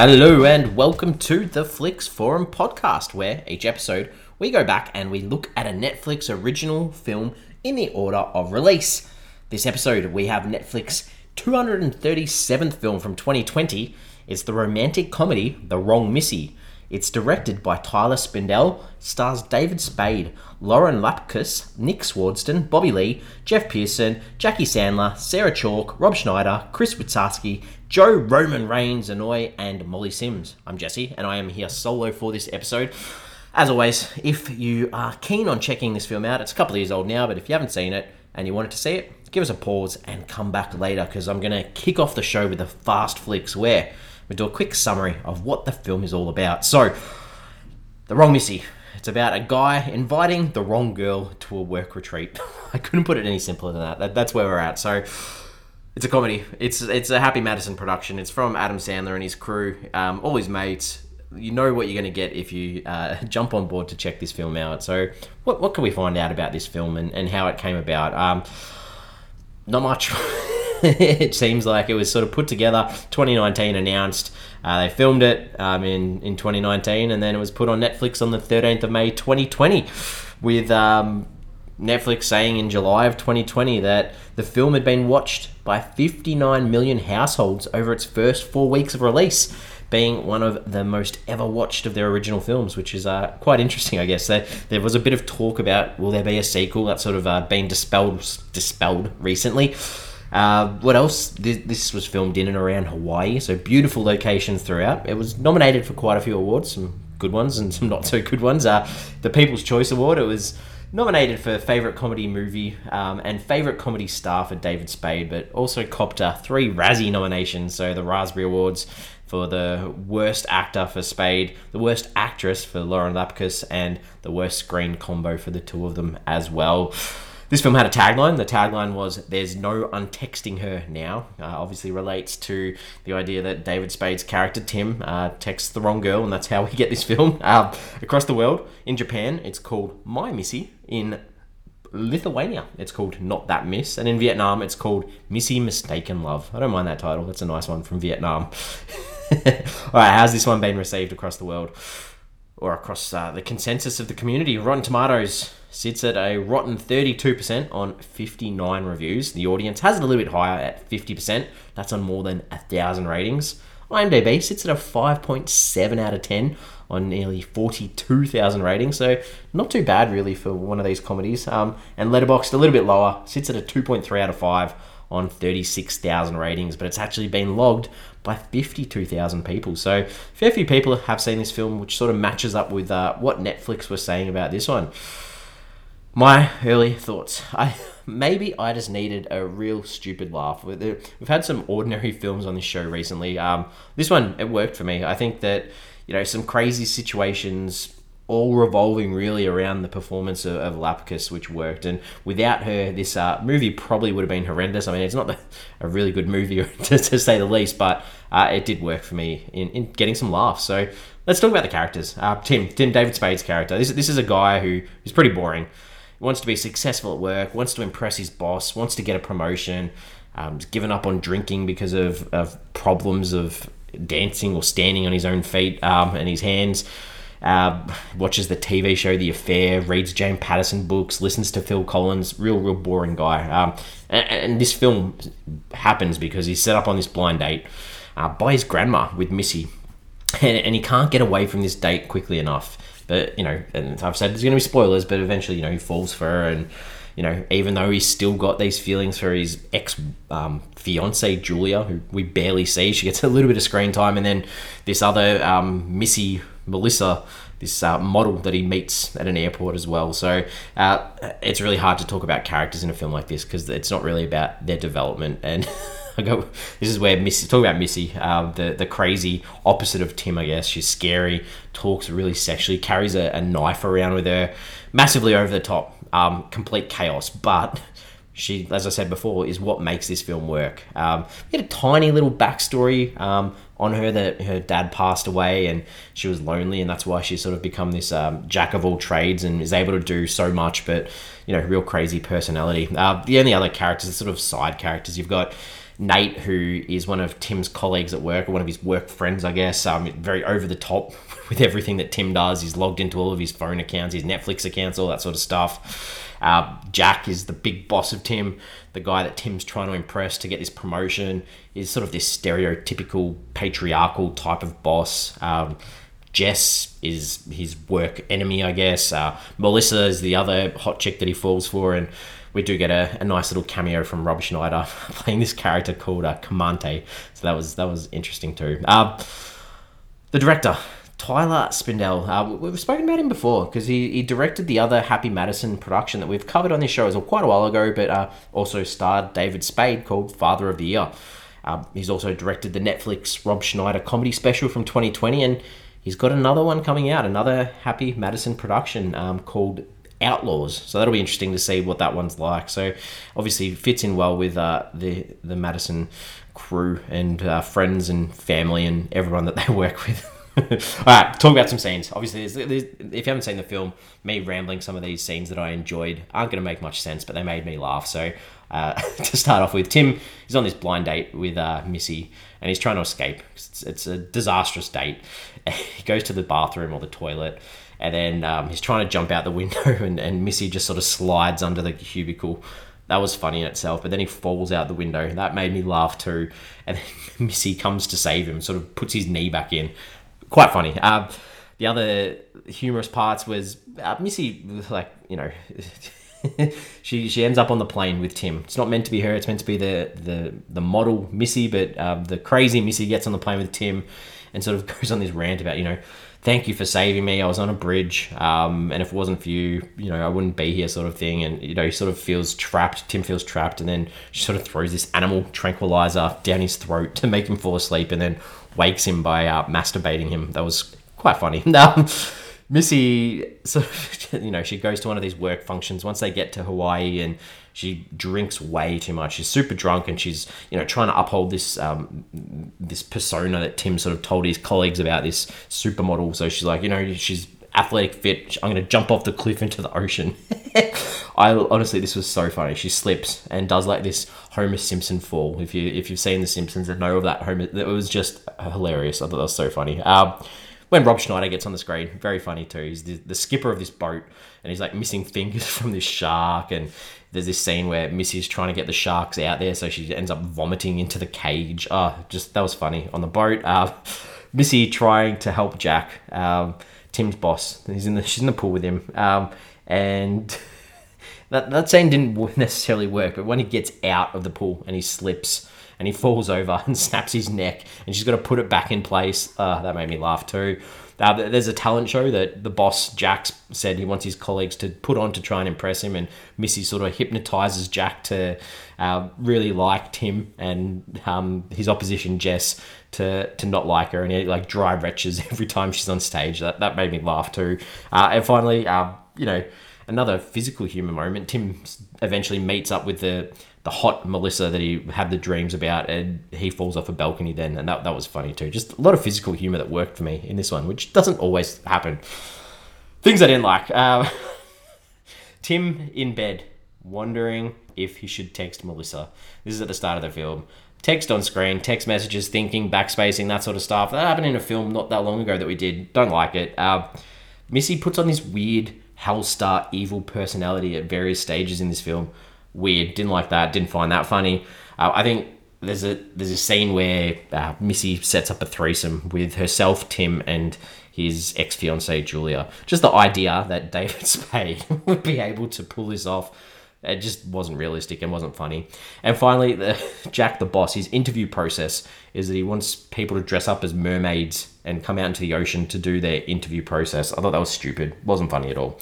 Hello and welcome to the Flix Forum podcast, where each episode we go back and we look at a Netflix original film in the order of release. This episode we have Netflix 237th film from 2020. It's the romantic comedy The Wrong Missy. It's directed by Tyler Spindel, stars David Spade, Lauren Lapkus, Nick Swardson, Bobby Lee, Geoff Pierson, Jackie Sandler, Sarah Chalke, Rob Schneider, Chris Witaske, Joe Roman Reigns, Anoa'i, and Molly Sims. I'm Jesse, and I am here solo for this episode. As always, if you are keen on checking this film out, it's a couple of years old now, but if you haven't seen it and you wanted to see it, give us a pause and come back later because I'm going to kick off the show with the fast flicks where we do a quick summary of what the film is all about. So, The Wrong Missy. It's about a guy inviting the wrong girl to a work retreat. I couldn't put it any simpler than that. That's where we're at. So, it's a comedy. It's it's a Happy Madison production. It's from Adam Sandler and his crew, um, all his mates. You know what you're going to get if you uh, jump on board to check this film out. So, what, what can we find out about this film and, and how it came about? Um, not much. it seems like it was sort of put together 2019 announced uh, they filmed it um, in, in 2019 and then it was put on netflix on the 13th of may 2020 with um, netflix saying in july of 2020 that the film had been watched by 59 million households over its first four weeks of release being one of the most ever watched of their original films, which is uh, quite interesting, I guess. There, there was a bit of talk about will there be a sequel that's sort of uh, been dispelled dispelled recently. Uh, what else? This, this, was filmed in and around Hawaii, so beautiful locations throughout. It was nominated for quite a few awards, some good ones and some not so good ones. Uh, the People's Choice Award, it was nominated for Favorite Comedy Movie um, and Favorite Comedy Star for David Spade, but also copped uh, three Razzie nominations, so the Raspberry Awards for the worst actor for Spade, the worst actress for Lauren Lapkus, and the worst screen combo for the two of them as well. This film had a tagline. The tagline was "There's no untexting her now." Uh, obviously relates to the idea that David Spade's character Tim uh, texts the wrong girl, and that's how we get this film. Uh, across the world, in Japan, it's called My Missy. In Lithuania, it's called Not That Miss, and in Vietnam, it's called Missy Mistaken Love. I don't mind that title. That's a nice one from Vietnam. All right, how's this one been received across the world? Or across uh, the consensus of the community? Rotten Tomatoes sits at a rotten 32% on 59 reviews. The audience has it a little bit higher at 50%. That's on more than a thousand ratings. IMDb sits at a 5.7 out of 10 on nearly 42,000 ratings, so not too bad really for one of these comedies. Um, and Letterboxd a little bit lower, sits at a 2.3 out of 5 on 36,000 ratings, but it's actually been logged by 52,000 people. So, fair few people have seen this film, which sort of matches up with uh, what Netflix was saying about this one. My early thoughts. I maybe I just needed a real stupid laugh. We've had some ordinary films on this show recently. Um, this one it worked for me. I think that you know some crazy situations all revolving really around the performance of, of Lapkus, which worked. And without her, this uh, movie probably would have been horrendous. I mean, it's not a really good movie, to, to say the least, but uh, it did work for me in, in getting some laughs. So let's talk about the characters. Uh, Tim, Tim David Spade's character. This, this is a guy who is pretty boring. Wants to be successful at work, wants to impress his boss, wants to get a promotion, um, given up on drinking because of, of problems of dancing or standing on his own feet um, and his hands. Uh, watches the TV show The Affair, reads James Patterson books, listens to Phil Collins. Real, real boring guy. Um, and, and, this film happens because he's set up on this blind date uh, by his grandma with Missy, and, and he can't get away from this date quickly enough. But you know, and I've said there's going to be spoilers, but eventually, you know, he falls for her, and you know, even though he's still got these feelings for his ex um, fiance Julia, who we barely see, she gets a little bit of screen time, and then this other um, Missy Melissa, this uh, model that he meets at an airport as well. So uh, it's really hard to talk about characters in a film like this because it's not really about their development. And I go, this is where Missy talk about Missy, uh, the the crazy opposite of Tim. I guess she's scary, talks really sexually, carries a, a knife around with her, massively over the top, um, complete chaos, but she, as I said before, is what makes this film work. Um, we had a tiny little backstory um, on her that her dad passed away and she was lonely, and that's why she's sort of become this um, jack of all trades and is able to do so much, but you know, real crazy personality. Uh, the only other characters sort of side characters. You've got Nate, who is one of Tim's colleagues at work, or one of his work friends, I guess, um, very over the top with everything that Tim does. He's logged into all of his phone accounts, his Netflix accounts, all that sort of stuff. Uh, Jack is the big boss of Tim, the guy that Tim's trying to impress to get this promotion. Is sort of this stereotypical patriarchal type of boss. Um, Jess is his work enemy, I guess. Uh, Melissa is the other hot chick that he falls for, and we do get a, a nice little cameo from Rob Schneider playing this character called uh, Comante. So that was that was interesting too. Uh, the director, Tyler Spindel. Uh, we've spoken about him before because he, he directed the other Happy Madison production that we've covered on this show as well quite a while ago, but uh, also starred David Spade called Father of the Year. Uh, he's also directed the Netflix Rob Schneider comedy special from 2020, and he's got another one coming out, another Happy Madison production um, called Outlaws. So that'll be interesting to see what that one's like. So obviously fits in well with uh, the the Madison crew and uh, friends and family and everyone that they work with. All right, talk about some scenes. Obviously, there's, there's, if you haven't seen the film, me rambling some of these scenes that I enjoyed aren't going to make much sense, but they made me laugh. So, uh, to start off with, Tim is on this blind date with uh, Missy, and he's trying to escape. It's, it's a disastrous date. He goes to the bathroom or the toilet, and then um, he's trying to jump out the window, and, and Missy just sort of slides under the cubicle. That was funny in itself, but then he falls out the window. That made me laugh too. And Missy comes to save him, sort of puts his knee back in. Quite funny. Um, the other humorous parts was uh, Missy, like you know, she she ends up on the plane with Tim. It's not meant to be her. It's meant to be the the the model Missy, but um, the crazy Missy gets on the plane with Tim, and sort of goes on this rant about you know thank you for saving me. I was on a bridge, um, and if it wasn't for you, you know, I wouldn't be here, sort of thing. And you know, he sort of feels trapped. Tim feels trapped, and then she sort of throws this animal tranquilizer down his throat to make him fall asleep, and then wakes him by uh, masturbating him. That was quite funny. Um, Missy, of, you know, she goes to one of these work functions once they get to Hawaii, and she drinks way too much. She's super drunk, and she's you know trying to uphold this um, this persona that Tim sort of told his colleagues about this supermodel. So she's like, you know, she's athletic fit. I'm going to jump off the cliff into the ocean. I honestly, this was so funny. She slips and does like this Homer Simpson fall. If you if you've seen The Simpsons and know of that Homer, it was just hilarious. I thought that was so funny. Um, when Rob Schneider gets on the screen, very funny too. He's the, the skipper of this boat, and he's like missing fingers from this shark. And there's this scene where Missy's trying to get the sharks out there, so she ends up vomiting into the cage. Oh, just that was funny on the boat. Uh, Missy trying to help Jack, um, Tim's boss. He's in the she's in the pool with him, um, and. That, that scene didn't necessarily work, but when he gets out of the pool and he slips, and he falls over and snaps his neck, and she's got to put it back in place. Uh, that made me laugh too. Uh, there's a talent show that the boss Jack said he wants his colleagues to put on to try and impress him, and Missy sort of hypnotizes Jack to uh, really like Tim and um, his opposition Jess to to not like her, and he like dry retches every time she's on stage. That that made me laugh too. Uh, and finally, uh, you know, another physical humor moment. Tim eventually meets up with the the hot Melissa that he had the dreams about, and he falls off a balcony then, and that, that was funny too. Just a lot of physical humor that worked for me in this one, which doesn't always happen. Things I didn't like. Uh, Tim in bed, wondering if he should text Melissa. This is at the start of the film. Text on screen, text messages, thinking, backspacing, that sort of stuff. That happened in a film not that long ago that we did. Don't like it. Uh, Missy puts on this weird Hellstar evil personality at various stages in this film weird. Didn't like that. Didn't find that funny. Uh, I think there's a there's a scene where uh, Missy sets up a threesome with herself, Tim, and his ex fiancee Julia. Just the idea that David Spade would be able to pull this off. It just wasn't realistic and wasn't funny. And finally, the, Jack the boss, his interview process is that he wants people to dress up as mermaids and come out into the ocean to do their interview process. I thought that was stupid. Wasn't funny at all.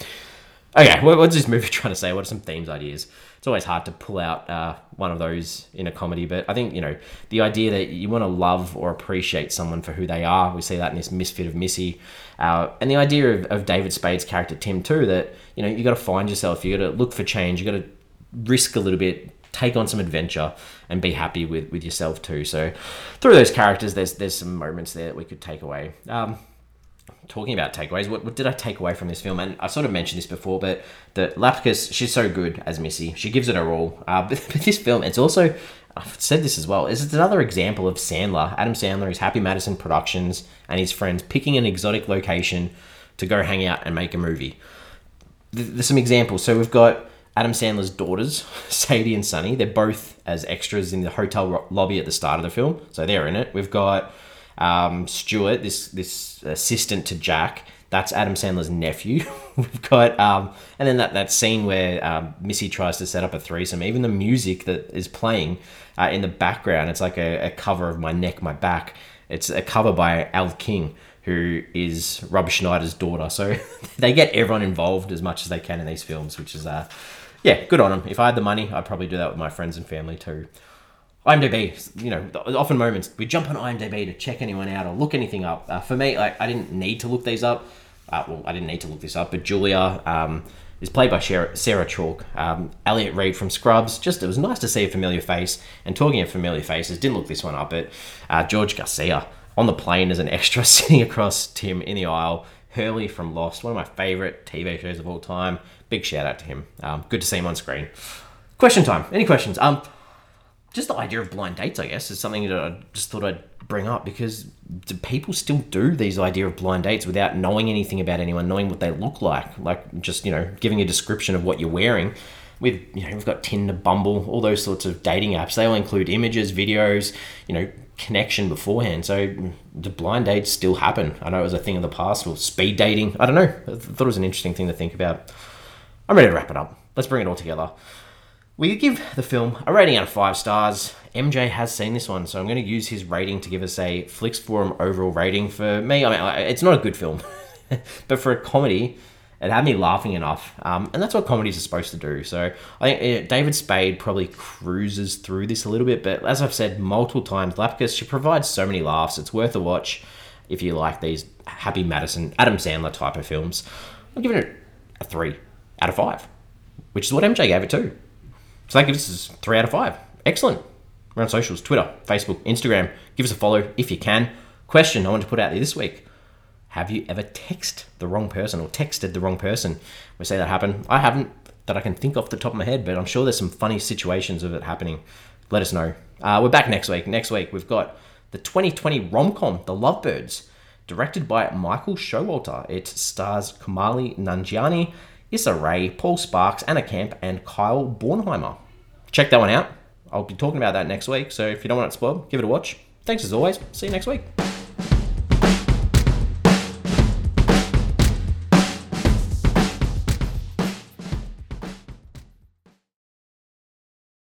Okay, what's this movie trying to say? What are some themes, ideas? It's always hard to pull out uh, one of those in a comedy, but I think you know the idea that you want to love or appreciate someone for who they are. We see that in this misfit of Missy, uh, and the idea of, of David Spade's character Tim too. That you know you got to find yourself, you got to look for change, you got to risk a little bit, take on some adventure, and be happy with with yourself too. So through those characters, there's there's some moments there that we could take away. Um, talking about takeaways, what, what, did I take away from this film? And I sort of mentioned this before, but the Lapkus, she's so good as Missy. She gives it her all. Uh, but, but, this film, it's also I've said this as well. Is it's another example of Sandler, Adam Sandler, his Happy Madison Productions, and his friends picking an exotic location to go hang out and make a movie. There's some examples. So we've got Adam Sandler's daughters, Sadie and Sunny. They're both as extras in the hotel lobby at the start of the film, so they're in it. We've got um, Stuart, this this assistant to Jack. That's Adam Sandler's nephew. We've got, um, and then that, that scene where um, Missy tries to set up a threesome. Even the music that is playing uh, in the background, it's like a, a cover of My Neck, My Back. It's a cover by Elle King, who is Rob Schneider's daughter. So they get everyone involved as much as they can in these films, which is, uh, yeah, good on them. If I had the money, I'd probably do that with my friends and family too. IMDb, you know, often moments we jump on IMDb to check anyone out or look anything up. Uh, for me, like I didn't need to look these up. Uh, well, I didn't need to look this up, but Julia um, is played by Sarah, Chalke. Um, Elliot Reid from Scrubs. Just it was nice to see a familiar face. And talking of familiar faces, didn't look this one up, but uh, George Garcia on the plane as an extra sitting across Tim in the aisle. Hurley from Lost, one of my favorite TV shows of all time. Big shout out to him. Um, good to see him on screen. Question time. Any questions? Um, just the idea of blind dates, I guess, is something that I just thought I'd bring up because do people still do these idea of blind dates without knowing anything about anyone, knowing what they look like, like just you know giving a description of what you're wearing. With you know we've got Tinder, Bumble, all those sorts of dating apps. They all include images, videos, you know, connection beforehand. So do blind dates still happen? I know it was a thing of the past, or speed dating. I don't know. I thought it was an interesting thing to think about. I'm ready to wrap it up. Let's bring it all together. We give the film a rating out of five stars. MJ has seen this one, so I'm going to use his rating to give us a Flix Forum overall rating. For me, I mean, it's not a good film, but for a comedy, it had me laughing enough, um, and that's what comedies are supposed to do. So I think uh, David Spade probably cruises through this a little bit, but as I've said multiple times, Lapkus she provides so many laughs. It's worth a watch if you like these Happy Madison, Adam Sandler type of films. I'm giving it a three out of five, which is what MJ gave it too. So that gives us three out of five. Excellent. We're on socials Twitter, Facebook, Instagram. Give us a follow if you can. Question I want to put out there this week Have you ever texted the wrong person or texted the wrong person? We say that happened. I haven't that I can think off the top of my head, but I'm sure there's some funny situations of it happening. Let us know. Uh, we're back next week. Next week, we've got the 2020 rom com, The Lovebirds, directed by Michael Showalter. It stars Kumail Nanjiani Issa Paul Sparks, Anna Camp, and Kyle Bornheimer. Check that one out. I'll be talking about that next week, so if you don't want it spoiled, give it a watch. Thanks as always. See you next week.